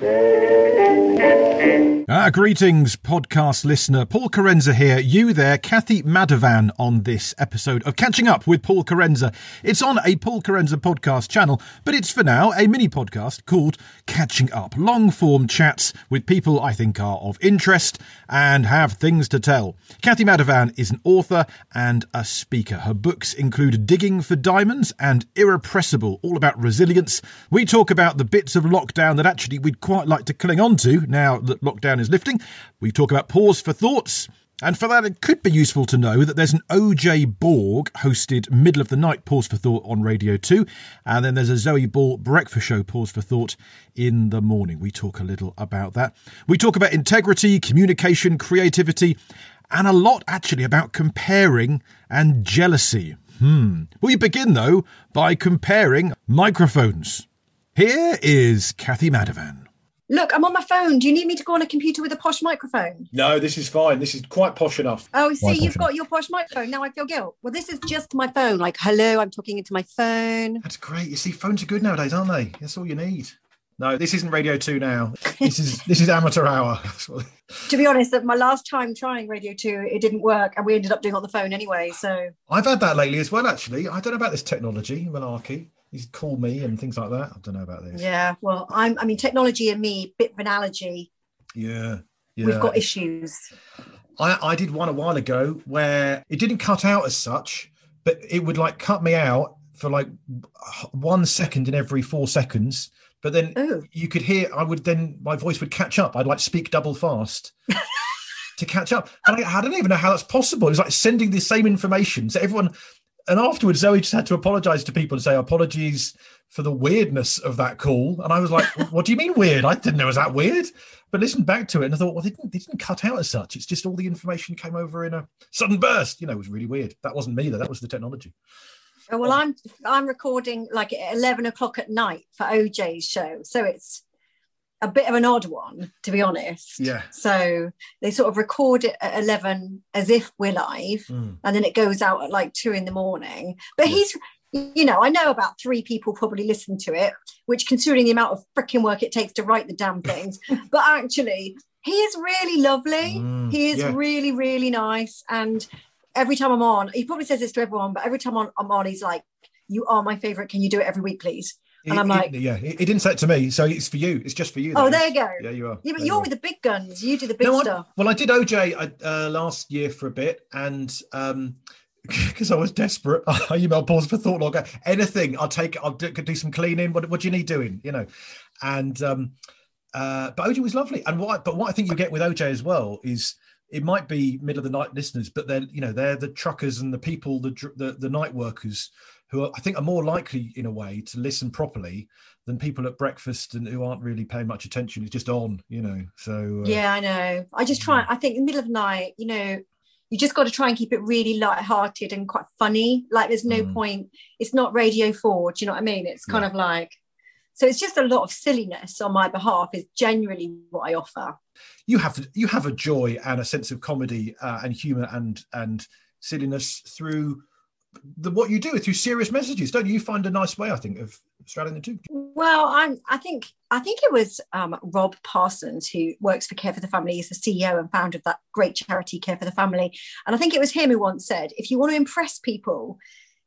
Thank you. Ah, greetings, podcast listener. Paul Kerensa here. You there, Cathy Madavan on this episode of Catching Up with Paul Kerensa. It's on a Paul Kerensa podcast channel, but it's for now a mini podcast called Catching Up. Long form chats with people I think are of interest and have things to tell. Cathy Madavan is an author and a speaker. Her books include Digging for Diamonds and Irrepressible, all about resilience. We talk about the bits of lockdown that actually we'd quite like to cling on to now that lockdown is lifting. We talk about pause for thoughts. And for that, it could be useful to know that there's an OJ Borg hosted middle of the night pause for thought on Radio 2. And then there's a Zoe Ball breakfast show pause for thought in the morning. We talk a little about that. We talk about integrity, communication, creativity, and a lot actually about comparing and jealousy. Hmm. We begin though by comparing microphones. Here is Cathy Madavan. Look, I'm on my phone. Do you need me to go on a computer with a posh microphone? No, this is fine. This is quite posh enough. Oh, see, you've got your posh microphone. Now I feel guilt. Well, this is just my phone. Like, hello, I'm talking into my phone. That's great. You see, phones are good nowadays, aren't they? That's all you need. No, this isn't Radio Two now. This is this is amateur hour. to be honest, that my last time trying Radio Two, it didn't work, and we ended up doing it on the phone anyway. So I've had that lately as well. Actually, I don't know about this technology malarkey he's call me and things like that. I don't know about this. Yeah, well, I'm. I mean, technology and me, bit of an allergy. Yeah, yeah. We've got issues. I I did one a while ago where it didn't cut out as such, but it would like cut me out for like one second in every four seconds. But then Ooh. you could hear. I would then my voice would catch up. I'd like speak double fast. to catch up. And I, I, don't even know how that's possible. It's like sending the same information. So everyone, and afterwards, Zoe just had to apologize to people and say apologies for the weirdness of that call. And I was like, "What do you mean weird? I didn't know it was that weird." But listened back to it and I thought, well, they didn't, they didn't cut out as such. It's just all the information came over in a sudden burst. You know, it was really weird. That wasn't me though. That was the technology. Oh, well, I'm I'm recording like at eleven o'clock at night for OJ's show, so it's a bit of an odd one, to be honest. Yeah. So they sort of record it at 11 as if we're live, mm. and then it goes out at like two in the morning. But yeah. he's, you know, I know about three people probably listen to it, which considering the amount of freaking work it takes to write the damn things, but actually, he is really lovely. Mm, he is yeah. really, really nice. And every time I'm on, he probably says this to everyone, but every time I'm on, he's like, You are my favorite. Can you do it every week, please? And I'm like, yeah, he didn't say it to me, so it's for you. It's just for you. Oh, there you go. Yeah, you are. Yeah, but you're with the big guns. You do the big no, stuff. I, well, I did OJ uh, last year for a bit, and um, because I was desperate, I emailed pause for thought log. Anything, I'll take. I'll do, do some cleaning. What, what do you need doing? You know, and um, uh, but OJ was lovely. And what, but what I think you get with OJ as well is it might be middle of the night listeners, but they're you know they're the truckers and the people, the the, the night workers who are, I think are more likely in a way to listen properly than people at breakfast and who aren't really paying much attention. It's just on, you know. So uh, yeah, I know. I just try. I think in the middle of the night, you know, you just got to try and keep it really light-hearted and quite funny. Like there's no mm. point. It's not Radio Four. Do you know what I mean? It's kind yeah. of like. So it's just a lot of silliness on my behalf. Is genuinely what I offer. You have you have a joy and a sense of comedy uh, and humour and and silliness through the, what you do through serious messages, don't you? Find a nice way, I think, of straddling the two. Well, I'm. I think. I think it was um, Rob Parsons who works for Care for the Family. He's the CEO and founder of that great charity, Care for the Family. And I think it was him who once said, "If you want to impress people,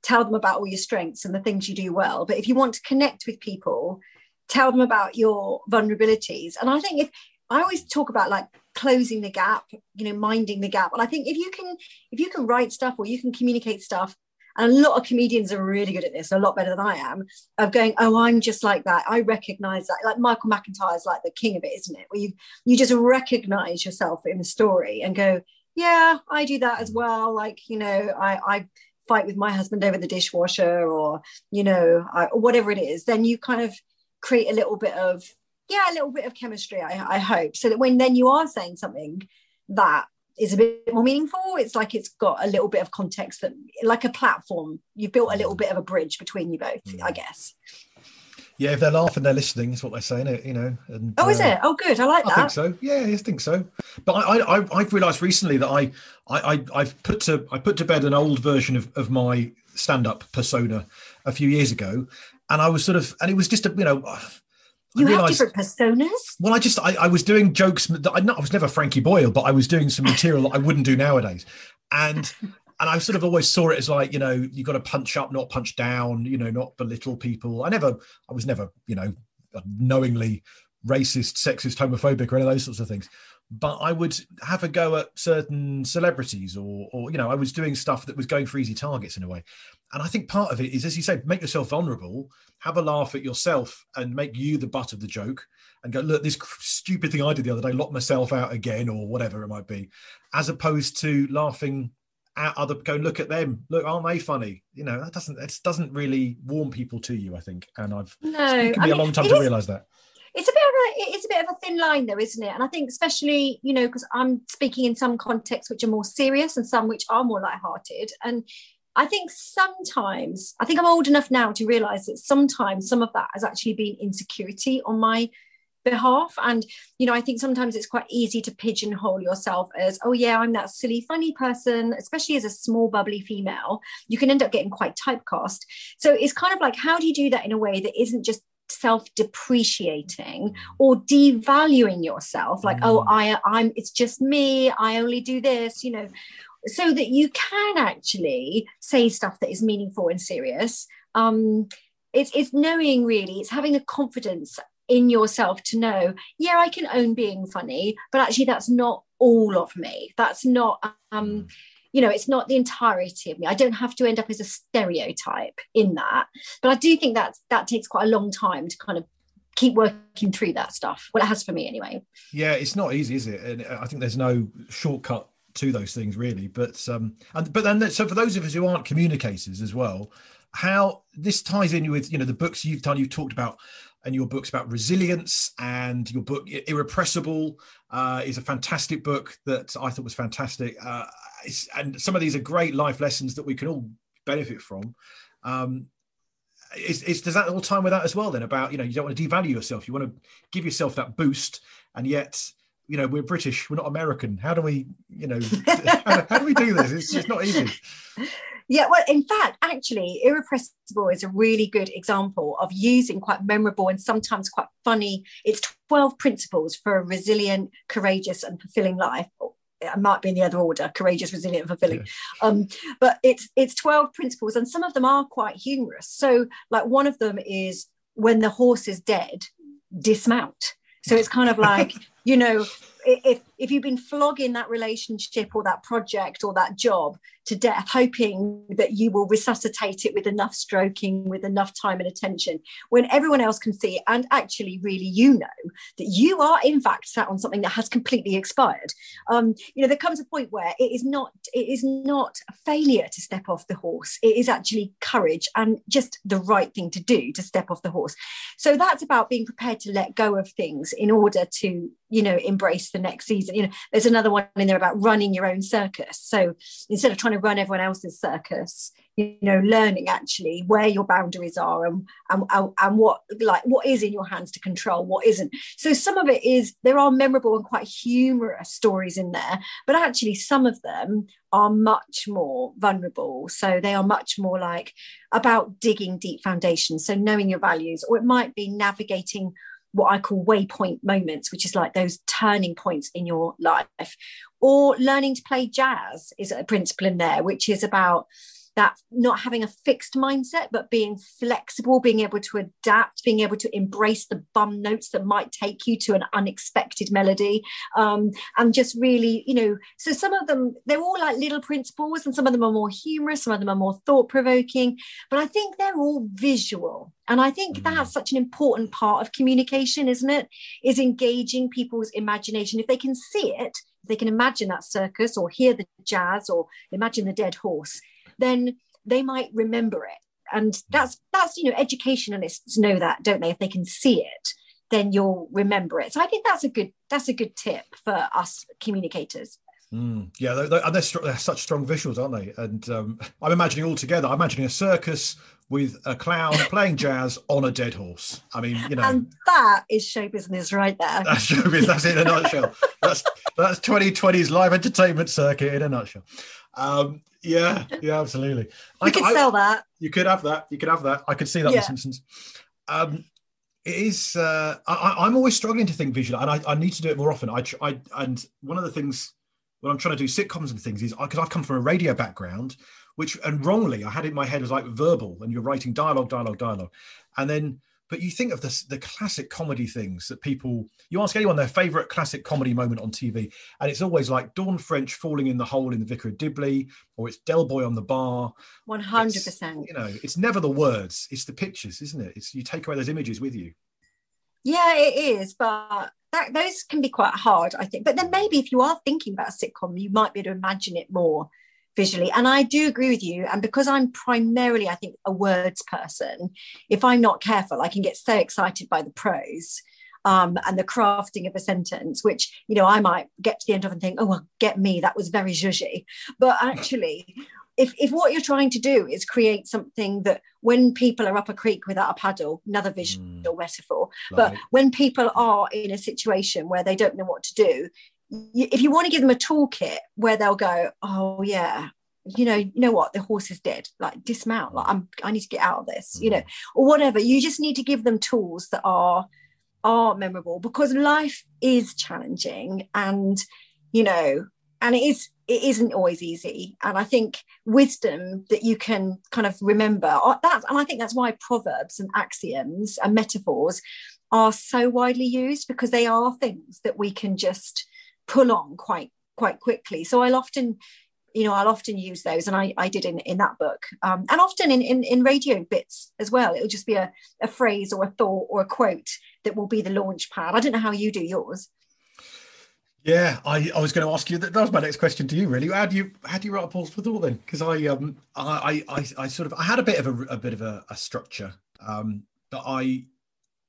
tell them about all your strengths and the things you do well. But if you want to connect with people, tell them about your vulnerabilities." And I think if I always talk about like closing the gap, you know, minding the gap. And I think if you can, if you can write stuff or you can communicate stuff and a lot of comedians are really good at this, a lot better than I am, of going, oh, I'm just like that. I recognize that. Like Michael McIntyre is like the king of it, isn't it? Where you you just recognize yourself in the story and go, yeah, I do that as well. Like, you know, I, I fight with my husband over the dishwasher or, you know, I, or whatever it is. Then you kind of create a little bit of, yeah, a little bit of chemistry, I, I hope. So that when then you are saying something that is a bit more meaningful. It's like it's got a little bit of context that, like a platform, you've built a little bit of a bridge between you both, mm. I guess. Yeah, if they're laughing, they're listening. Is what they're saying. You know. And, oh, is uh, it? Oh, good. I like that. I think so. Yeah, I think so. But I, I, I've realised recently that I, I, I, have put to, I put to bed an old version of, of my stand-up persona a few years ago, and I was sort of, and it was just a, you know, you have different personas. Well, I just I, I was doing jokes. that I, I was never Frankie Boyle, but I was doing some material that I wouldn't do nowadays, and and I sort of always saw it as like you know you got to punch up, not punch down. You know, not belittle people. I never, I was never you know knowingly racist, sexist, homophobic, or any of those sorts of things. But I would have a go at certain celebrities, or or you know I was doing stuff that was going for easy targets in a way. And I think part of it is, as you say, make yourself vulnerable, have a laugh at yourself, and make you the butt of the joke. And go, look, this stupid thing I did the other day, locked myself out again, or whatever it might be, as opposed to laughing at other, go look at them, look, aren't they funny? You know, that doesn't, it doesn't really warm people to you, I think. And I've, no, it can be a long time to is, realize that. It's a bit of a, it's a bit of a thin line though, isn't it? And I think especially, you know, because I'm speaking in some contexts which are more serious and some which are more light-hearted. And I think sometimes, I think I'm old enough now to realize that sometimes some of that has actually been insecurity on my behalf. And, you know, I think sometimes it's quite easy to pigeonhole yourself as, oh, yeah, I'm that silly, funny person, especially as a small, bubbly female. You can end up getting quite typecast. So it's kind of like, how do you do that in a way that isn't just self depreciating or devaluing yourself like oh, mm. oh i i'm it's just me i only do this you know so that you can actually say stuff that is meaningful and serious. Um, it's, it's knowing really, it's having a confidence in yourself to know, yeah, I can own being funny, but actually that's not all of me. That's not, um, mm. You know, it's not the entirety of me. I don't have to end up as a stereotype in that. But I do think that that takes quite a long time to kind of keep working through that stuff. Well, it has for me anyway. Yeah, it's not easy, is it? And I think there's no shortcut to those things really but um and but then so for those of us who aren't communicators as well how this ties in with you know the books you've done you've talked about and your books about resilience and your book irrepressible uh, is a fantastic book that i thought was fantastic uh, and some of these are great life lessons that we can all benefit from. Um, is, does that all time with that as well then about you know you don't want to devalue yourself. You want to give yourself that boost and yet you know we're british we're not american. How do we you know how, how, do we do this? It's just not easy. Yeah well in fact actually irrepressible is a really good example of using quite memorable and sometimes quite funny it's 12 principles for a resilient courageous and fulfilling life it might be in the other order courageous resilient fulfilling. Yeah. um, but it's it's 12 principles and some of them are quite humorous. So like one of them is when the horse is dead dismount. So it's kind of like you know if if you've been flogging that relationship or that project or that job to death, hoping that you will resuscitate it with enough stroking, with enough time and attention, when everyone else can see, and actually, really, you know that you are in fact sat on something that has completely expired. Um, you know, there comes a point where it is not it is not a failure to step off the horse. It is actually courage and just the right thing to do to step off the horse. So that's about being prepared to let go of things in order to you know embrace the next season you know there's another one in there about running your own circus. So instead of trying to run everyone else's circus you know learning actually where your boundaries are and, and and what like what is in your hands to control what isn't. So some of it is there are memorable and quite humorous stories in there but actually some of them are much more vulnerable. So they are much more like about digging deep foundations. So knowing your values or it might be navigating what I call waypoint moments, which is like those turning points in your life. Or learning to play jazz is a principle in there, which is about that not having a fixed mindset, but being flexible, being able to adapt, being able to embrace the bum notes that might take you to an unexpected melody. Um, and just really, you know, so some of them, they're all like little principles, and some of them are more humorous, some of them are more thought provoking, but I think they're all visual. And I think mm. that's such an important part of communication, isn't it? Is engaging people's imagination. If they can see it, if they can imagine that circus or hear the jazz or imagine the dead horse, then they might remember it. And that's that's you know educationalists know that, don't they? If they can see it, then you'll remember it. So I think that's a good that's a good tip for us communicators. Mm, yeah, they're, they're, they're, such strong visuals, aren't they? And um, I'm imagining all together. I'm imagining a circus with a clown playing jazz on a dead horse. I mean, you know, and that is show business right there. That's show business. That's in a nutshell. that's that's 2020's live entertainment circuit in a nutshell. Um, yeah, yeah, absolutely. We I, could I, sell that. You could have that. You could have that. I could see that yeah. in The Simpsons. Um, it is. Uh, I, am always struggling to think visually, and I, I, need to do it more often. I, I and one of the things when I'm trying to do sitcoms and things is because I've come from a radio background, which and wrongly I had in my head was like verbal, and you're writing dialogue, dialogue, dialogue, and then but you think of the, the classic comedy things that people you ask anyone their favorite classic comedy moment on tv and it's always like dawn french falling in the hole in the vicar of dibley or it's del boy on the bar. 100% it's, you know it's never the words it's the pictures isn't it? It's you take away those images with you. Yeah it is but that, those can be quite hard i think. But then maybe if you are thinking about a sitcom you might be able to imagine it more visually. And I do agree with you. And because I'm primarily, I think, a words person, if I'm not careful, I can get so excited by the prose. Um, and the crafting of a sentence, which you know I might get to the end of and think, oh well, get me, that was very zhuzhy. But actually, if, if what you're trying to do is create something that when people are up a creek without a paddle, another visual mm. metaphor, but when people are in a situation where they don't know what to do, if you want to give them a toolkit where they'll go, oh yeah, you know, you know what, the horse is dead. Like dismount. Like I'm, I need to get out of this. You know, mm. or whatever. You just need to give them tools that are are memorable because life is challenging, and you know, and it is it isn't always easy. And I think wisdom that you can kind of remember that's, and I think that's why proverbs and axioms and metaphors are so widely used because they are things that we can just pull on quite quite quickly. So I'll often you know i'll often use those and i, I did in, in that book. Um, and often in, in, in radio bits as well. It'll just be a, a phrase or a thought or a quote that will be the launch pad. I don't know how you do yours. Yeah i, I was going to ask you that, that was my next question to you really. How do you how do you write a pause for thought then? Because i um I, I i sort of i had a bit of a, a bit of a, a structure um but i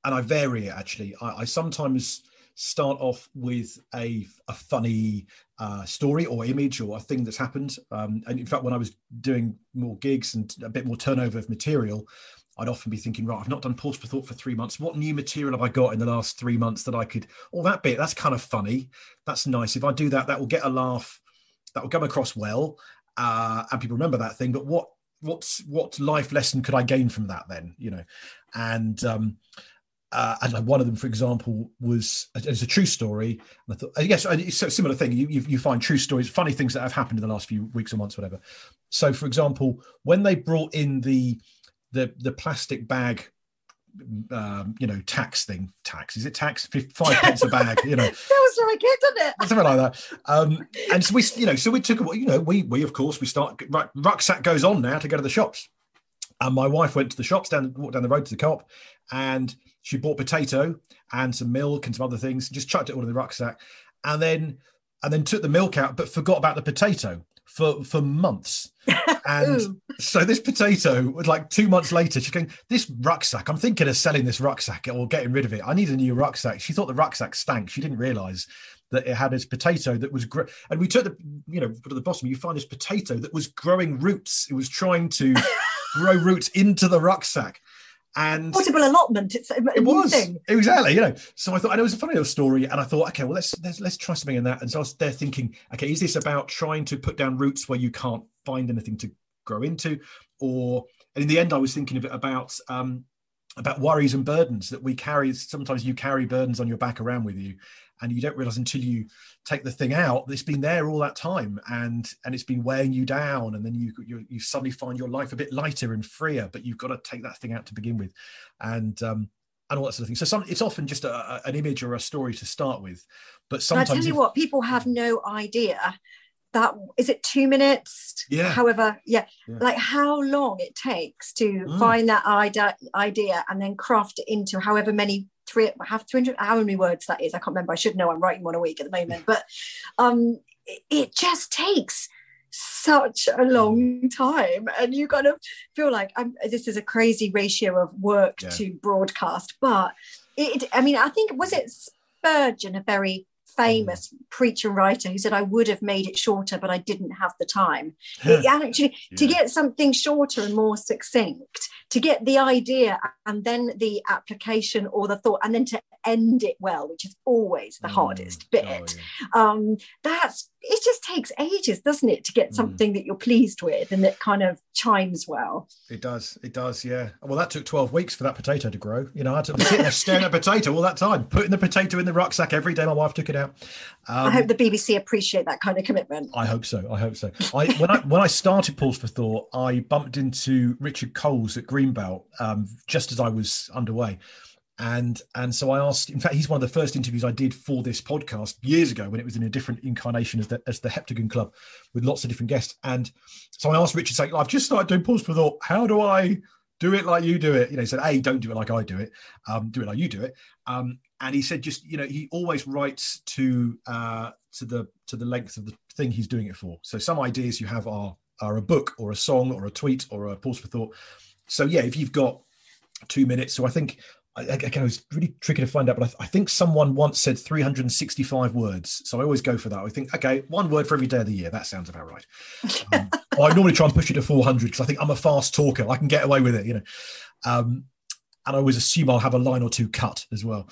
and i vary it actually. I, I sometimes start off with a, a funny uh, story or image or a thing that's happened. Um, and in fact, when I was doing more gigs and a bit more turnover of material, I'd often be thinking, right, I've not done pause for thought for three months. What new material have I got in the last three months that I could, all oh, that bit, that's kind of funny. That's nice. If I do that, that will get a laugh, that will come across well. Uh, and people remember that thing. But what, what's, what life lesson could I gain from that then, you know? And, um, uh, and like one of them, for example, was it's a true story. And I thought, I guess it's a similar thing. You, you, you find true stories, funny things that have happened in the last few weeks or months, whatever. So, for example, when they brought in the the the plastic bag, um, you know, tax thing, tax is it tax? Five pence a bag, you know. that was like it, didn't it? Something like that. Um, and so we, you know, so we took, you know, we we of course we start rucksack goes on now to go to the shops. And my wife went to the shops down walked down the road to the co-op, and she bought potato and some milk and some other things, just chucked it all in the rucksack, and then and then took the milk out, but forgot about the potato for for months. And so this potato, was like two months later, she's going, This rucksack, I'm thinking of selling this rucksack or getting rid of it. I need a new rucksack. She thought the rucksack stank. She didn't realize that it had this potato that was gr- and we took the you know to the bottom you find this potato that was growing roots it was trying to grow roots into the rucksack and portable allotment. It's a, it was thing. exactly, you know. So I thought, and it was a funny little story, and I thought, okay, well, let's, let's let's try something in that. And so I was there thinking, okay, is this about trying to put down roots where you can't find anything to grow into, or and in the end, I was thinking of it about um, about worries and burdens that we carry. Sometimes you carry burdens on your back around with you, and you don't realize until you take the thing out it's been there all that time and and it's been weighing you down and then you you, you suddenly find your life a bit lighter and freer but you've got to take that thing out to begin with. And um and all that sort of thing. So some it's often just a, a, an image or a story to start with but sometimes I tell you what people have no idea that is it two minutes? Yeah. However yeah, yeah. like how long it takes to mm. find that idea idea and then craft it into however many three have 300 how many words that is i can't remember i should know i'm writing one a week at the moment but um it, it just takes such a long time and you kind of feel like I'm, this is a crazy ratio of work yeah. to broadcast but it i mean i think was it spurgeon a very famous mm. preacher writer who said I would have made it shorter, but I didn't have the time. it actually yeah. to get something shorter and more succinct to get the idea and then the application or the thought and then to end it well which is always the mm. hardest bit oh, yeah. um, that's it just takes ages doesn't it to get mm. something mm. that you're pleased with and that kind of chimes well. It does it does yeah. Well that took 12 weeks for that potato to grow. You know i had to sit there staring at a potato all that time putting the potato in the rucksack every day my wife took it out. Um, i hope the bbc appreciate that kind of commitment. I hope so i hope so. I when i when i started pause for thought i bumped into richard coles at greenbelt um, just as i was underway and and so I asked. In fact, he's one of the first interviews I did for this podcast years ago when it was in a different incarnation as the as the Heptagon Club with lots of different guests. And so I asked Richard, saying, "I've just started doing pause for thought. How do I do it like you do it?" You know, he said, "A, don't do it like I do it. Um, do it like you do it." Um, and he said, just you know, he always writes to uh, to the to the length of the thing he's doing it for. So some ideas you have are are a book or a song or a tweet or a pause for thought. So yeah, if you've got two minutes, so I think again, it was really tricky to find out, but I, th- I, think someone once said 365 words. So I always go for that. I think, okay, one word for every day of the year. That sounds about right. Um, I normally try and push it to 400 because I think I'm a fast talker. I can get away with it, you know. Um, and I always assume I'll have a line or two cut as well.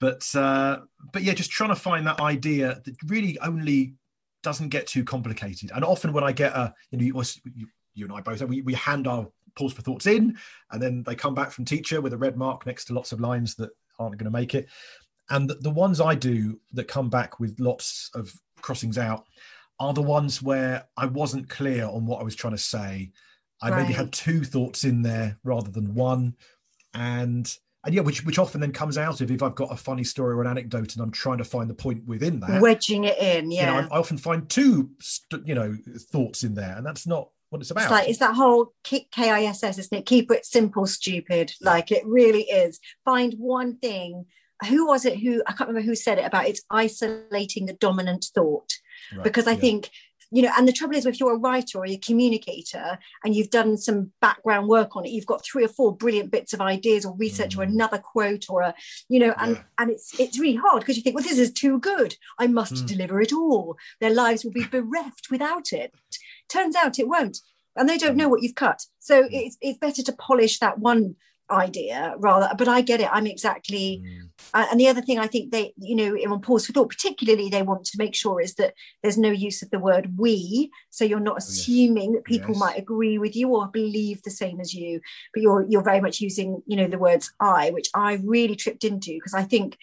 But uh, but yeah, just trying to find that idea that really only doesn't get too complicated. And often when I get a, you know, you, you and I both, we, we hand our pause for thoughts in, and then they come back from teacher with a red mark next to lots of lines that aren't going to make it. And the, the ones I do that come back with lots of crossings out are the ones where I wasn't clear on what I was trying to say. I right. maybe had two thoughts in there rather than one, and and yeah, which which often then comes out of if I've got a funny story or an anecdote and I'm trying to find the point within that, wedging it in. Yeah, you know, I, I often find two, you know, thoughts in there, and that's not what it's about. It's like it's that whole KISS, isn't it? Keep it simple, stupid. Like it really is. Find one thing. Who was it? Who I can't remember who said it about. It's isolating the dominant thought, right, because I yeah. think you know. And the trouble is, if you're a writer or a communicator and you've done some background work on it, you've got three or four brilliant bits of ideas or research mm. or another quote or a, you know, and yeah. and it's it's really hard because you think, well, this is too good. I must mm. deliver it all. Their lives will be bereft without it. Turns out it won't. And they don't know what you've cut. So mm. it's, it's better to polish that one idea rather but i get it i'm exactly mm. uh, and the other thing i think they you know on pause for thought particularly they want to make sure is that there's no use of the word we so you're not assuming oh, yes. that people yes. might agree with you or believe the same as you but you're you're very much using you know the words i which i really tripped into because i think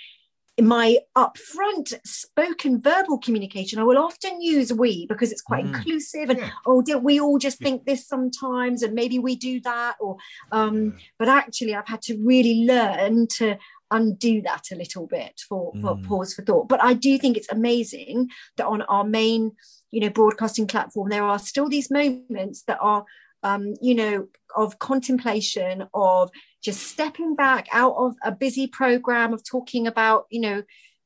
in my upfront spoken verbal communication, I will often use we because it's quite mm. inclusive. And yeah. oh, did we all just yeah. think this sometimes? And maybe we do that. Or, um, yeah. but actually, I've had to really learn to undo that a little bit for, for mm. pause for thought. But I do think it's amazing that on our main, you know, broadcasting platform, there are still these moments that are um, you know, of contemplation, of just stepping back out of a busy program of talking about, you know,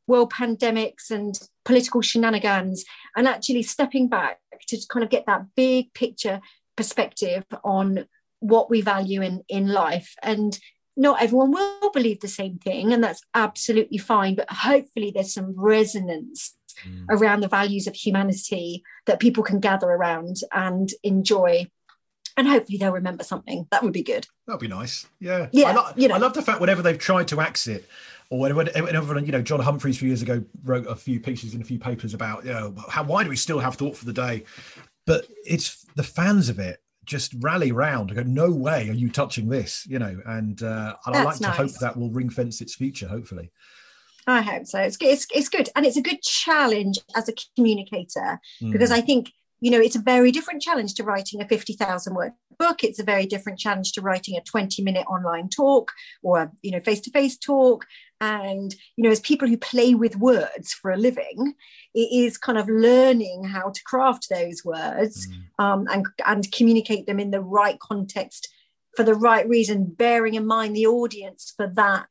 world pandemics and political shenanigans, and actually stepping back to kind of get that big picture perspective on what we value in in life and not everyone will believe the same thing and that's absolutely fine but hopefully there's some resonance mm. around the values of humanity that people can gather around and enjoy and hopefully they'll remember something. That would be good. That'd be nice. Yeah. Yeah. I, lo- you know. I love the fact whenever they've tried to axe it, or whenever, whenever you know John Humphrys a few years ago wrote a few pieces in a few papers about you know how why do we still have thought for the day, but it's the fans of it just rally round and go no way are you touching this you know and uh, and I like nice. to hope that will ring fence its future hopefully. I hope so. It's, it's, it's good. And it's a good challenge as a communicator mm. because I think you know, it's a very different challenge to writing a 50,000 word book. It's a very different challenge to writing a 20 minute online talk or, you know, face to face talk. And, you know, as people who play with words for a living, it is kind of learning how to craft those words mm. um, and, and communicate them in the right context for the right reason, bearing in mind the audience for that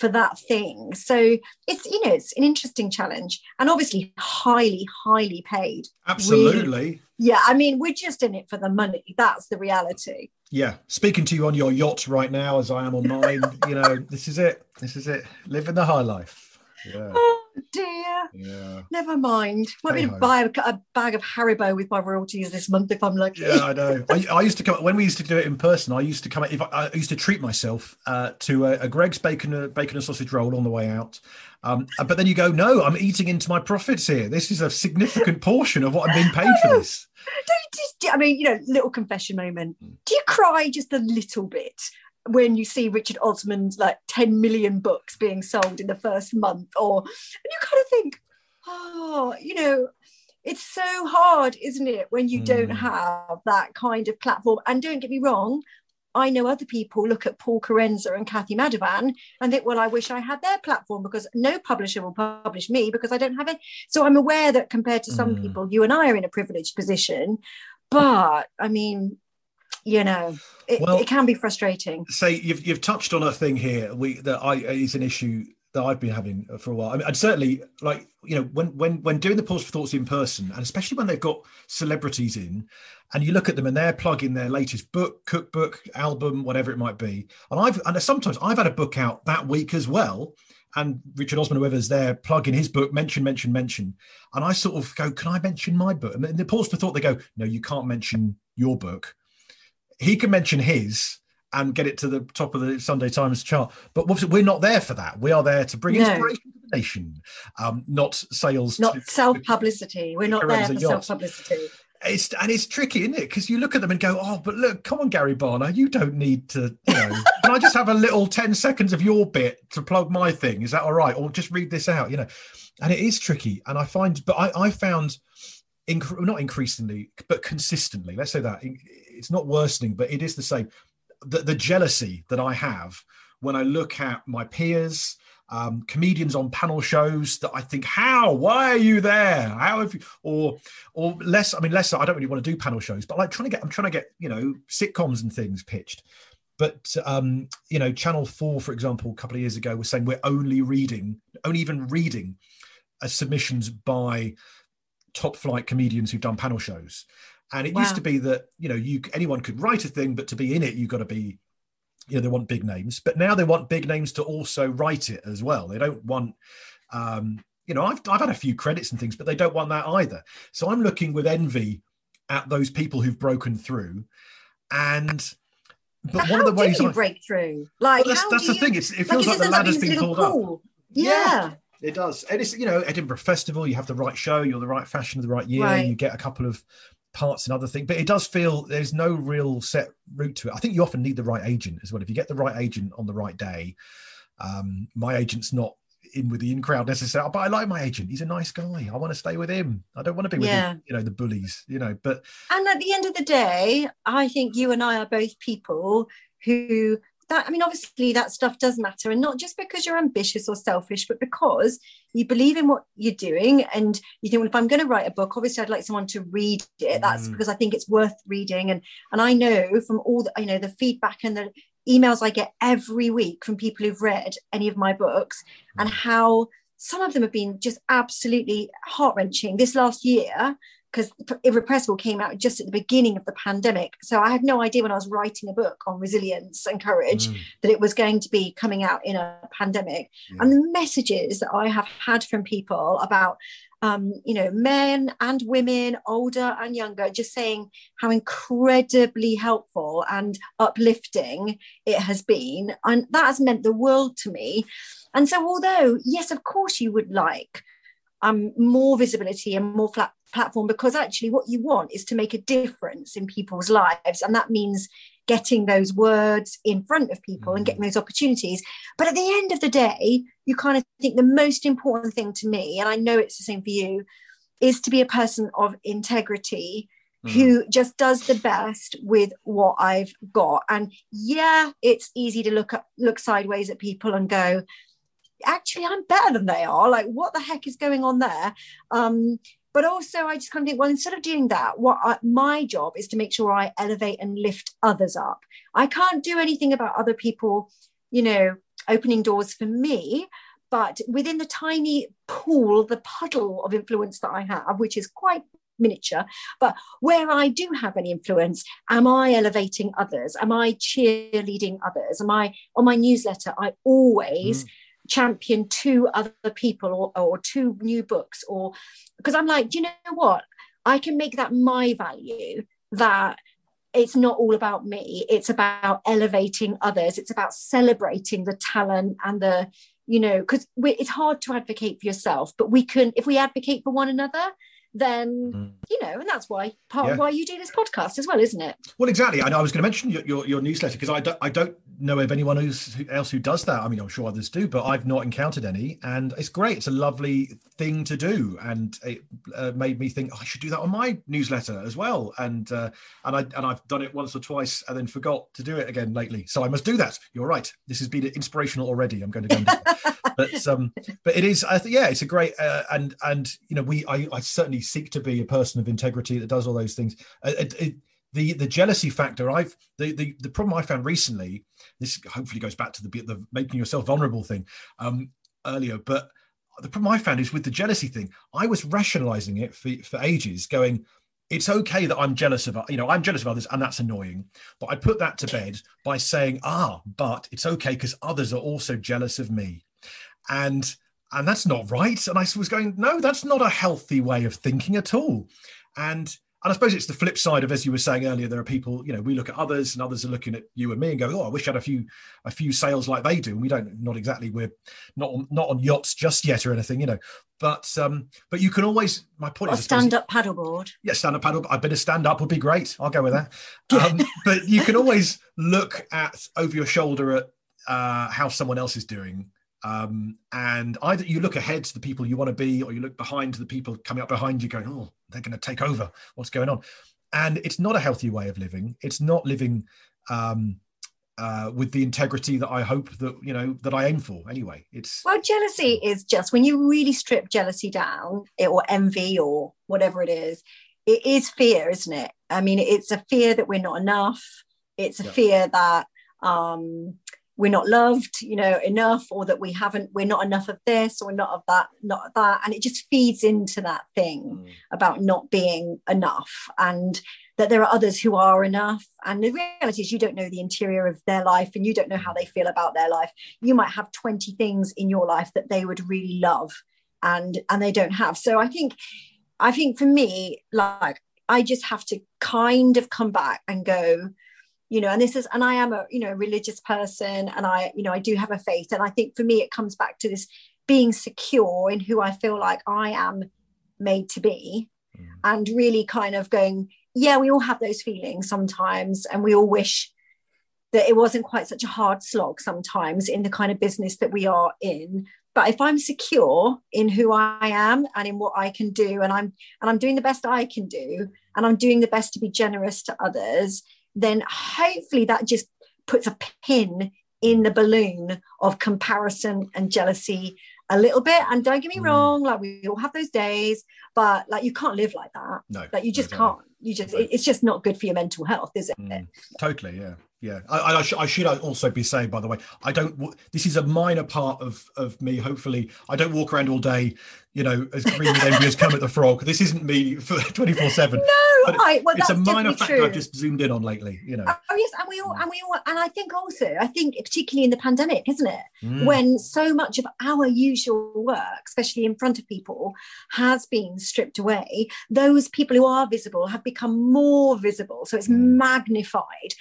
for that thing. So it's you know it's an interesting challenge and obviously highly highly paid. Absolutely. Really. Yeah, I mean we're just in it for the money. That's the reality. Yeah, speaking to you on your yacht right now as I am on mine, you know, this is it. This is it. Living the high life. Yeah. Oh, dear. Yeah. Never mind. Might be to buy a, a, bag of Haribo with my royalties this month if I'm lucky. Yeah, I know. I, I, used to come when we used to do it in person. I used to come. If I, I used to treat myself uh, to a, a, Greggs bacon, a bacon and sausage roll on the way out. Um, but then you go, no, I'm eating into my profits here. This is a significant portion of what I'm being paid for this. Don't just, I mean, you know, little confession moment. Do you cry just a little bit when you see Richard Osman's like 10 million books being sold in the first month, or and you kind of think, oh, you know, it's so hard, isn't it, when you mm. don't have that kind of platform? And don't get me wrong, I know other people look at Paul Kerensa and Cathy Madavan and think, well, I wish I had their platform because no publisher will publish me because I don't have it. So I'm aware that compared to some mm. people, you and I are in a privileged position. But I mean, you know it, well, it can be frustrating say you've, you've touched on a thing here we that i is an issue that I've been having for a while. I mean, and certainly, like you know, when when when doing the pause for thoughts in person, and especially when they've got celebrities in, and you look at them and they're plugging their latest book, cookbook, album, whatever it might be. And I've and sometimes I've had a book out that week as well, and Richard Osman, whoever's there, plugging his book, mention, mention, mention, and I sort of go, "Can I mention my book?" And the pause for thought, they go, "No, you can't mention your book." He can mention his and get it to the top of the Sunday Times chart. But we're not there for that. We are there to bring no. inspiration to the nation, um, not sales. Not self publicity. We're not there for self publicity. It's and it's tricky, isn't it? Because you look at them and go, "Oh, but look, come on, Gary Barlow, you don't need to. You know, can I just have a little ten seconds of your bit to plug my thing? Is that all right? Or just read this out, you know?" And it is tricky, and I find, but I, I found, inc- not increasingly, but consistently. Let's say that it's not worsening, but it is the same. The, the jealousy that I have when I look at my peers, um, comedians on panel shows that I think, how? Why are you there? How have you? Or, or less. I mean, less. I don't really want to do panel shows, but like trying to get, I'm trying to get, you know, sitcoms and things pitched. But um, you know, Channel Four, for example, a couple of years ago, was saying we're only reading, only even reading, uh, submissions by top flight comedians who've done panel shows. And it wow. used to be that you know you anyone could write a thing, but to be in it, you've got to be you know they want big names. But now they want big names to also write it as well. They don't want um, you know I've I've had a few credits and things, but they don't want that either. So I'm looking with envy at those people who've broken through, and but how one of the ways you I, break through, like well, that's, that's the you, thing. It's, it feels like, like the ladder's been pulled pool. up. Yeah. yeah. It does, and it's you know Edinburgh Festival. You have the right show, you're the right fashion of the right year. Right. You get a couple of parts and other things. But it does feel there's no real set route to it. I think you often need the right agent as well. If you get the right agent on the right day, um, my agent's not in with the in crowd necessarily, but I like my agent. He's a nice guy. I want to stay with him. I don't want to be with yeah. the, you know the bullies. You know, but and at the end of the day, I think you and I are both people who that i mean obviously that stuff does matter and not just because you're ambitious or selfish but because you believe in what you're doing and you think well if i'm going to write a book obviously i'd like someone to read it that's mm. because i think it's worth reading and and i know from all the you know the feedback and the emails i get every week from people who've read any of my books mm. and how some of them have been just absolutely heart-wrenching this last year because Irrepressible came out just at the beginning of the pandemic. So I had no idea when I was writing a book on resilience and courage mm. that it was going to be coming out in a pandemic. Yeah. And the messages that I have had from people about, um, you know, men and women, older and younger, just saying how incredibly helpful and uplifting it has been. And that has meant the world to me. And so, although, yes, of course, you would like um, more visibility and more flat platform because actually what you want is to make a difference in people's lives. And that means getting those words in front of people and getting mm. those opportunities. But at the end of the day you kind of think the most important thing to me and i know it's the same for you is to be a person of integrity mm. who just does the best with what i've got. And yeah it's easy to look up look sideways at people and go actually i'm better than they are. Like what the heck is going on there? Um but also i just kind of think well instead of doing that what I, my job is to make sure i elevate and lift others up. I can't do anything about other people you know opening doors for me but within the tiny pool the puddle of influence that i have which is quite miniature but where i do have any influence am i elevating others? Am i cheerleading others? Am i on my newsletter i always mm champion two other people or, or two new books or because i'm like do you know what i can make that my value that it's not all about me it's about elevating others it's about celebrating the talent and the you know because it's hard to advocate for yourself but we can if we advocate for one another then mm. you know, and that's why part yeah. of why you do this podcast as well, isn't it? Well, exactly. I know I was going to mention your, your, your newsletter because I don't I don't know of anyone who's, else who does that. I mean, I'm sure others do, but I've not encountered any, and it's great. It's a lovely thing to do, and it uh, made me think oh, I should do that on my newsletter as well. And uh, and I and I've done it once or twice, and then forgot to do it again lately. So I must do that. You're right. This has been inspirational already. I'm going to go. but um, but it is. I think yeah, it's a great uh, and and you know we I, I certainly seek to be a person of integrity that does all those things. Uh, it, it, the the jealousy factor i've the, the the problem i found recently this hopefully goes back to the the making yourself vulnerable thing um earlier but the problem i found is with the jealousy thing i was rationalizing it for, for ages going it's okay that i'm jealous of you know i'm jealous of others and that's annoying but i put that to bed by saying ah but it's okay because others are also jealous of me and and that's not right. And i was going no that's not a healthy way of thinking at all. And and I suppose it's the flip side of, as you were saying earlier, there are people, you know, we look at others and others are looking at you and me and go, oh, I wish I had a few, a few sales like they do. And we don't, not exactly, we're not on, not on yachts just yet or anything, you know, but, um, but you can always, my point is, a stand up paddleboard. Yeah, stand up paddle. A bit of stand up would be great. I'll go with that. Um, but you can always look at over your shoulder at uh, how someone else is doing um, and either you look ahead to the people you want to be, or you look behind to the people coming up behind you, going, "Oh, they're going to take over. What's going on?" And it's not a healthy way of living. It's not living um, uh, with the integrity that I hope that you know that I aim for. Anyway, it's well, jealousy is just when you really strip jealousy down, it, or envy, or whatever it is. It is fear, isn't it? I mean, it's a fear that we're not enough. It's a yeah. fear that um, we're not loved you know enough or that we haven't we're not enough of this or not of that not of that. And it just feeds into that thing mm. about not being enough and that there are others who are enough. And the reality is you don't know the interior of their life and you don't know how they feel about their life. You might have 20 things in your life that they would really love and and they don't have. So i think i think for me like i just have to kind of come back and go you know and this is and i am a you know religious person and i you know i do have a faith and i think for me it comes back to this being secure in who i feel like i am made to be mm. and really kind of going yeah we all have those feelings sometimes and we all wish that it wasn't quite such a hard slog sometimes in the kind of business that we are in but if i'm secure in who i am and in what i can do and i'm and i'm doing the best i can do and i'm doing the best to be generous to others then hopefully that just puts a pin in the balloon of comparison and jealousy a little bit. And don't get me mm. wrong, like we all have those days, but like you can't live like that. No, like you just can't. You just no. it's just not good for your mental health, is it? Mm. Totally, yeah. Yeah, I, I, sh- I, should also be saying, by the way, I don't. This is a minor part of of me. Hopefully, I don't walk around all day, you know, as green as envy as at the Frog. This isn't me for twenty four seven. No, I, well, it's a minor factor true. I've just zoomed in on lately. You know. Oh yes, and we all, and we all, and I think also, I think particularly in the pandemic, isn't it, mm. when so much of our usual work, especially in front of people, has been stripped away. Those people who are visible have become more visible, so it's mm. magnified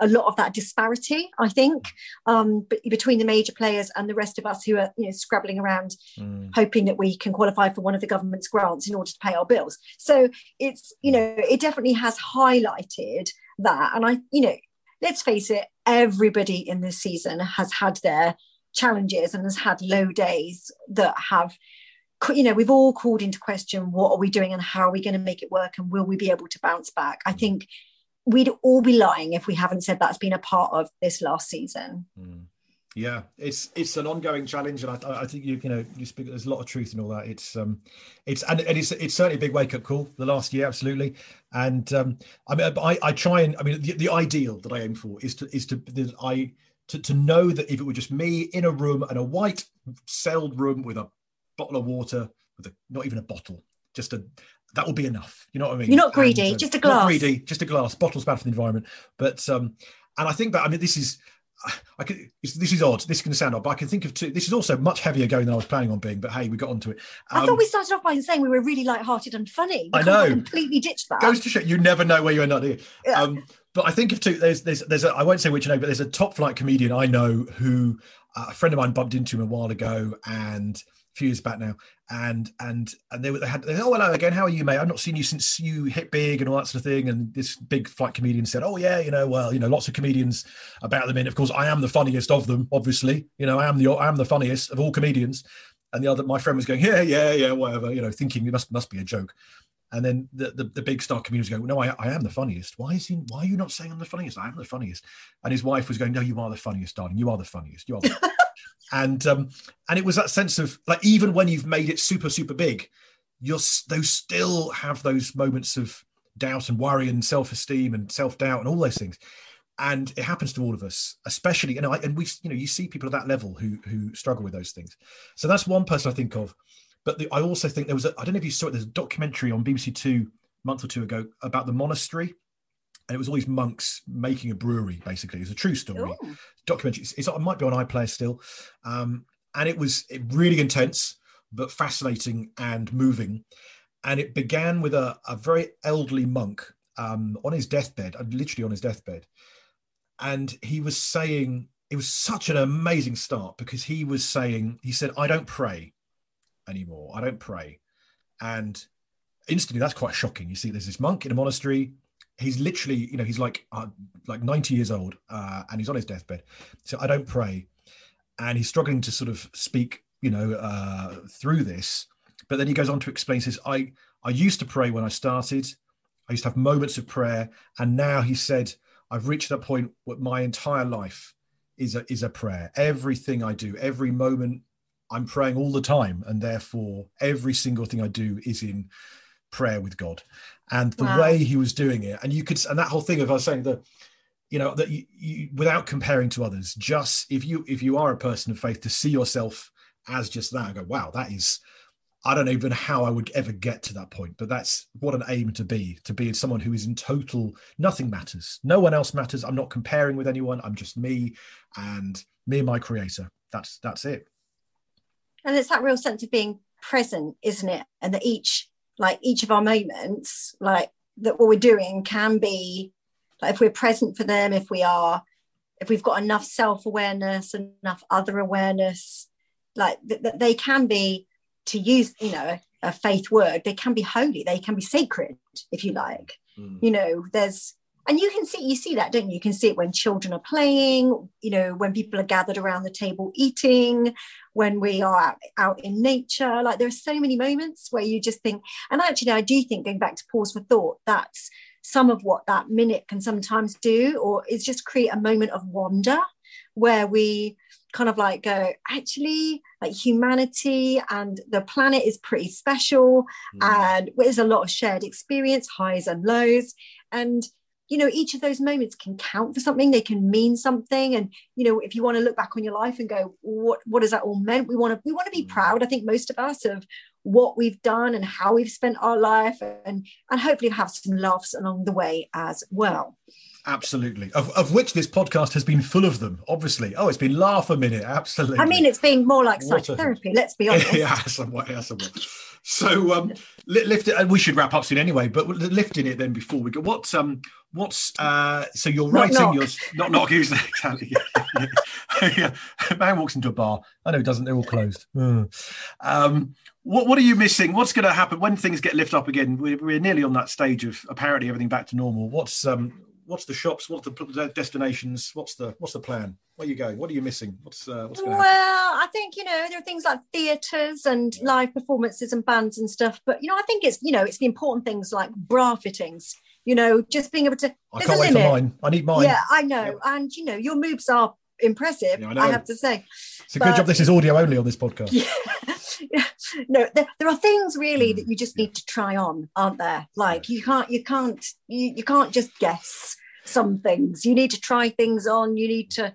a lot of that disparity, I think, um, between the major players and the rest of us who are, you know, scrabbling around, mm. hoping that we can qualify for one of the government's grants in order to pay our bills. So it's, you know, it definitely has highlighted that. And I, you know, let's face it, everybody in this season has had their challenges and has had low days that have you know we've all called into question what are we doing and how are we going to make it work and will we be able to bounce back i think we'd all be lying if we haven't said that's been a part of this last season. Mm. Yeah, it's it's an ongoing challenge, and I, I think you you know you speak. There's a lot of truth in all that. It's um, it's and, and it's it's certainly a big wake up call the last year, absolutely. And um, I mean, I, I try and I mean the, the ideal that I aim for is to is to that I to to know that if it were just me in a room and a white celled room with a bottle of water with a not even a bottle, just a that will be enough. You know what I mean? You're not greedy, and, uh, just a glass. Not greedy, just a glass. Bottle's bad for the environment. But um, and I think that I mean this is I could, this is odd. This is going to sound odd, but I can think of two. This is also much heavier going than I was planning on being. But hey, we got onto it. Um, I thought um, we started off by saying we were really light-hearted and funny. We I know. Completely ditched that. Goes to show you never know where you end up. Yeah. Um, but I think of two. There's there's there's a, I won't say which name, but there's a top flight comedian I know who uh, a friend of mine bumped into him a while ago, and few years back now, and and and they, were they had they, oh hello again, how are you, mate? I've not seen you since you hit big and all that sort of thing. And this big flight comedian said, oh yeah, you know, well, you know, lots of comedians about them. And of course, I am the funniest of them. Obviously, you know, I am the I am the funniest of all comedians. And the other, my friend was going, yeah, yeah, yeah, whatever, you know, thinking it must must be a joke. And then the, the, the, big star comedian was going, no, I, I am the funniest. Why is he? Why are you not saying I'm the funniest? I am the funniest. And his wife was going, no, you are the funniest, darling. You are the funniest. You are. The and um, and it was that sense of like even when you've made it super super big, you're those still have those moments of doubt and worry and self esteem and self doubt and all those things. And it happens to all of us, especially you know, and we you know you see people at that level who who struggle with those things. So that's one person I think of. But the, I also think there was I don't know if you saw it. There's a documentary on BBC Two a month or two ago about the monastery and it was all these monks making a brewery. Basically, it's a true story Ooh. documentary. It's, it's, it might be on iPlayer still, um, and it was really intense but fascinating and moving. And it began with a, a very elderly monk um, on his deathbed, uh, literally on his deathbed, and he was saying it was such an amazing start because he was saying he said, "I don't pray anymore. I don't pray," and instantly that's quite shocking. You see, there's this monk in a monastery he's literally, you know, he's like uh, like 90 years old uh, and he's on his deathbed. So I don't pray, and he's struggling to sort of speak, you know, uh, through this. But then he goes on to explain, says, I I used to pray when I started. I used to have moments of prayer, and now he said, I've reached that point where my entire life is a is a prayer. Everything I do, every moment, I'm praying all the time, and therefore every single thing I do is in prayer with God and the wow. way he was doing it. And you could and that whole thing of i was saying that you know that you, you, without comparing to others just if you if you are a person of faith to see yourself as just that and go wow that is i don't even know how i would ever get to that point. But that's what an aim to be to be someone who is in total nothing matters. No one else matters. I'm not comparing with anyone. I'm just me and me and my creator. That's that's it. And it's that real sense of being present isn't it? And that each like each of our moments like that what we're doing can be like if we're present for them if we are if we've got enough self-awareness enough other awareness like that th- they can be to use you know a faith word they can be holy they can be sacred if you like mm. you know there's and you can see you see that don't you? You can see it when children are playing you know when people are gathered around the table eating when we are out, out in nature. Like there are so many moments where you just think and actually i do think going back to pause for thought that's some of what that minute can sometimes do or is just create a moment of wonder where we kind of like go actually like humanity and the planet is pretty special mm. and there's a lot of shared experience highs and lows. And you know each of those moments can count for something they can mean something. And you know if you want to look back on your life and go what what does that all meant? We want to we want to be mm. proud i think most of us of what we've done and how we've spent our life and and hopefully have some laughs along the way as well Absolutely. Of, of which this podcast has been full of them, obviously. Oh, it's been laugh a minute. Absolutely. I mean, it's been more like psychotherapy, let's be honest. yeah, somewhat, yeah, somewhat. So um, lift it, and we should wrap up soon anyway. But lifting it then before we go. What's um, what's uh? So you're writing knock, your not knock exactly. yeah. Man walks into a bar. I know he doesn't. They're all closed. Um, what what are you missing? What's going to happen when things get lift up again? We're, we're nearly on that stage of apparently everything back to normal. What's um what's the shops? What's the destinations? What's the what's the plan? Where are you going? What are you missing? What's uh, what's going Well, I think you know there are things like theatres and yeah. live performances and bands and stuff. But you know, I think it's you know it's the important things like bra fittings. You know, just being able to. I can't wait limit. for mine. I need mine. Yeah, I know, yeah. and you know, your moves are impressive. Yeah, I, I, have to say. It's a but, good job. This is audio only on this podcast. Yeah. no, there, there, are things really mm, that you just need to try on, aren't there? Like you can't, you can't, you, you can't just guess some things. You need to try things on. You need to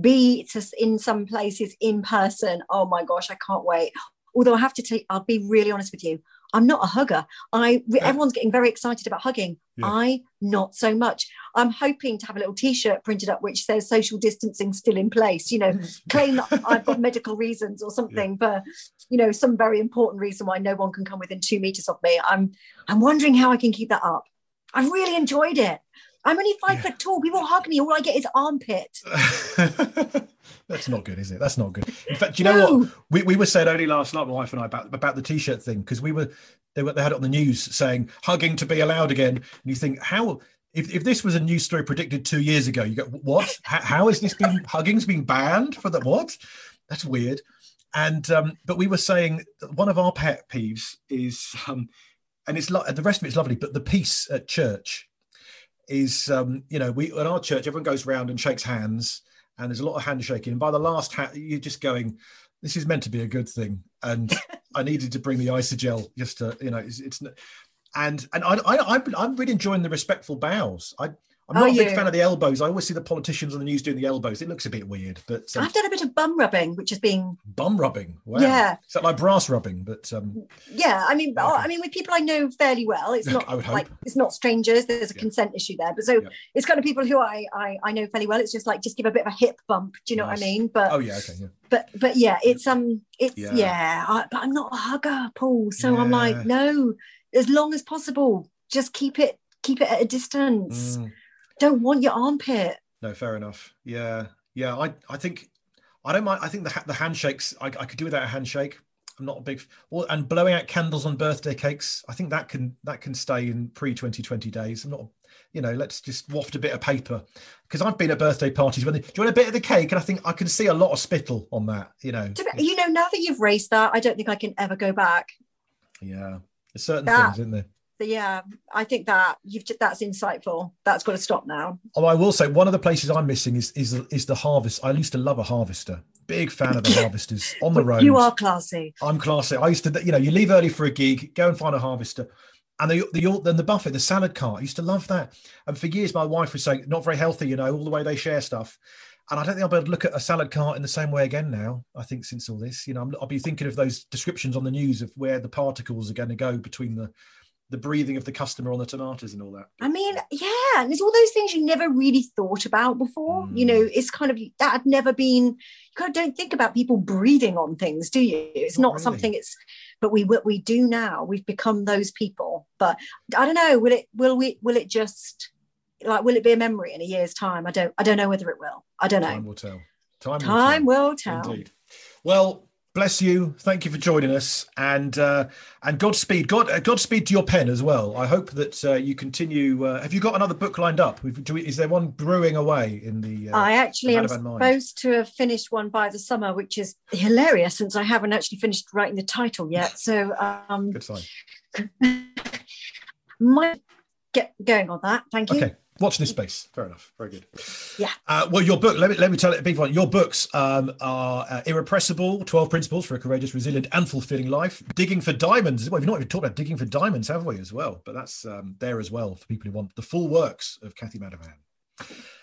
be to, in some places in person. Oh my gosh, I can't wait. Although I have to take, I'll be really honest with you. I'm not a hugger. I everyone's getting very excited about hugging. Yeah. I not so much. I'm hoping to have a little T-shirt printed up which says social distancing still in place. You know, claim that I've got medical reasons or something yeah. for, you know, some very important reason why no one can come within two meters of me. I'm I'm wondering how I can keep that up. I've really enjoyed it. I'm only five yeah. foot tall. People hug me. All I get is armpit. That's not good, is it? That's not good. In fact, you know no. what? We, we were saying only last night, my wife and I, about, about the t-shirt thing, because we were they were they had it on the news saying hugging to be allowed again. And you think, how if, if this was a news story predicted two years ago, you go, what? how, how has this been hugging's been banned for the what? That's weird. And um, but we were saying one of our pet peeves is um, and it's lo- the rest of it's lovely, but the peace at church is um, you know we at our church everyone goes around and shakes hands and there's a lot of handshaking. And by the last hat you're just going this is meant to be a good thing. And i needed to bring the isogel just to you know it's, it's and and I, I i'm really enjoying the respectful bows. I I'm not oh, a big fan of the elbows. I always see the politicians on the news doing the elbows. It looks a bit weird, but um, I've done a bit of bum rubbing, which has been bum rubbing. Wow. Yeah, is that like brass rubbing? But um, yeah, I mean, I mean, with people I know fairly well, it's not like it's not strangers. There's a yeah. consent issue there, but so yeah. it's kind of people who I, I I know fairly well. It's just like just give a bit of a hip bump. Do you know nice. what I mean? But oh yeah, okay, yeah. But but yeah, it's um, it's yeah. yeah I, but I'm not a hugger, Paul. So I'm like, no, as long as possible, just keep it keep it at a distance. Mm don't want your armpit. No, fair enough. Yeah, yeah. I I think I don't mind. I think the the handshakes I, I could do without a handshake. I'm not a big well, and blowing out candles on birthday cakes. I think that can that can stay in pre 2020 days. I'm not, you know, let's just waft a bit of paper because I've been at birthday parties when they, do you want a bit of the cake, and I think I can see a lot of spittle on that. You know, you know, now that you've raised that, I don't think I can ever go back. Yeah, there's certain that, things, isn't there? Yeah, I think that you've that's insightful. That's got to stop now. Oh, I will say one of the places I'm missing is is is the harvest. I used to love a harvester. Big fan of the harvesters on the road. You are classy. I'm classy. I used to, you know, you leave early for a gig, go and find a harvester. And the, the then the buffet, the salad cart, I used to love that. And for years, my wife was saying, not very healthy, you know, all the way they share stuff. And I don't think I'll be able to look at a salad cart in the same way again now. I think since all this, you know, I'll be thinking of those descriptions on the news of where the particles are going to go between the the breathing of the customer on the tomatoes and all that. I mean, yeah, and there's all those things you never really thought about before. Mm. You know, it's kind of that had never been. You kind of don't think about people breathing on things, do you? It's not, not really. something. It's, but we what we do now. We've become those people. But I don't know. Will it? Will we? Will it just? Like, will it be a memory in a year's time? I don't. I don't know whether it will. I don't know. Time will tell. Time, Time will tell. Will tell. Indeed. Well, bless you. Thank you for joining us, and uh, and Godspeed. God, uh, Godspeed to your pen as well. I hope that uh, you continue. Uh, have you got another book lined up? We, is there one brewing away in the? Uh, I actually am supposed to have finished one by the summer, which is hilarious since I haven't actually finished writing the title yet. So, um, good sign. might get going on that. Thank you. Okay. Watch this space. Fair enough. Very good. Yeah. Uh, well, your book. Let me let me tell it a big one. Your books um, are uh, irrepressible: Twelve Principles for a Courageous, Resilient, and Fulfilling Life. Digging for Diamonds. Well, we've not even talked about digging for diamonds, have we? As well, but that's um, there as well for people who want the full works of Cathy Madavan.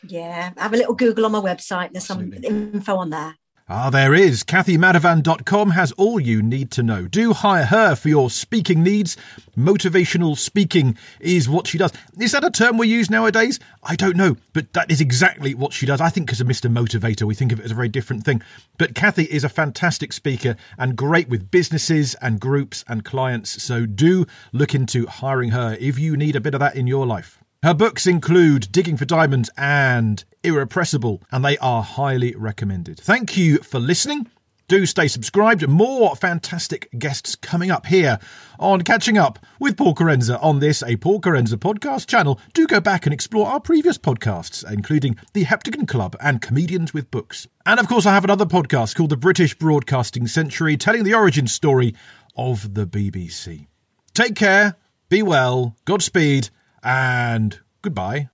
Yeah, have a little Google on my website. There's Absolutely. some info on there. Ah, there is. CathyMadavan.com has all you need to know. Do hire her for your speaking needs. Motivational speaking is what she does. Is that a term we use nowadays? I don't know, but that is exactly what she does. I think as a Mr. Motivator, we think of it as a very different thing. But Cathy is a fantastic speaker and great with businesses and groups and clients. So do look into hiring her if you need a bit of that in your life. Her books include Digging for Diamonds and Irrepressible, and they are highly recommended. Thank you for listening. Do stay subscribed. More fantastic guests coming up here on Catching Up with Paul Kerensa on this, a Paul Kerensa podcast channel. Do go back and explore our previous podcasts, including The Heptagon Club and Comedians with Books. And of course, I have another podcast called The British Broadcasting Century, telling the origin story of the BBC. Take care, be well, Godspeed and goodbye.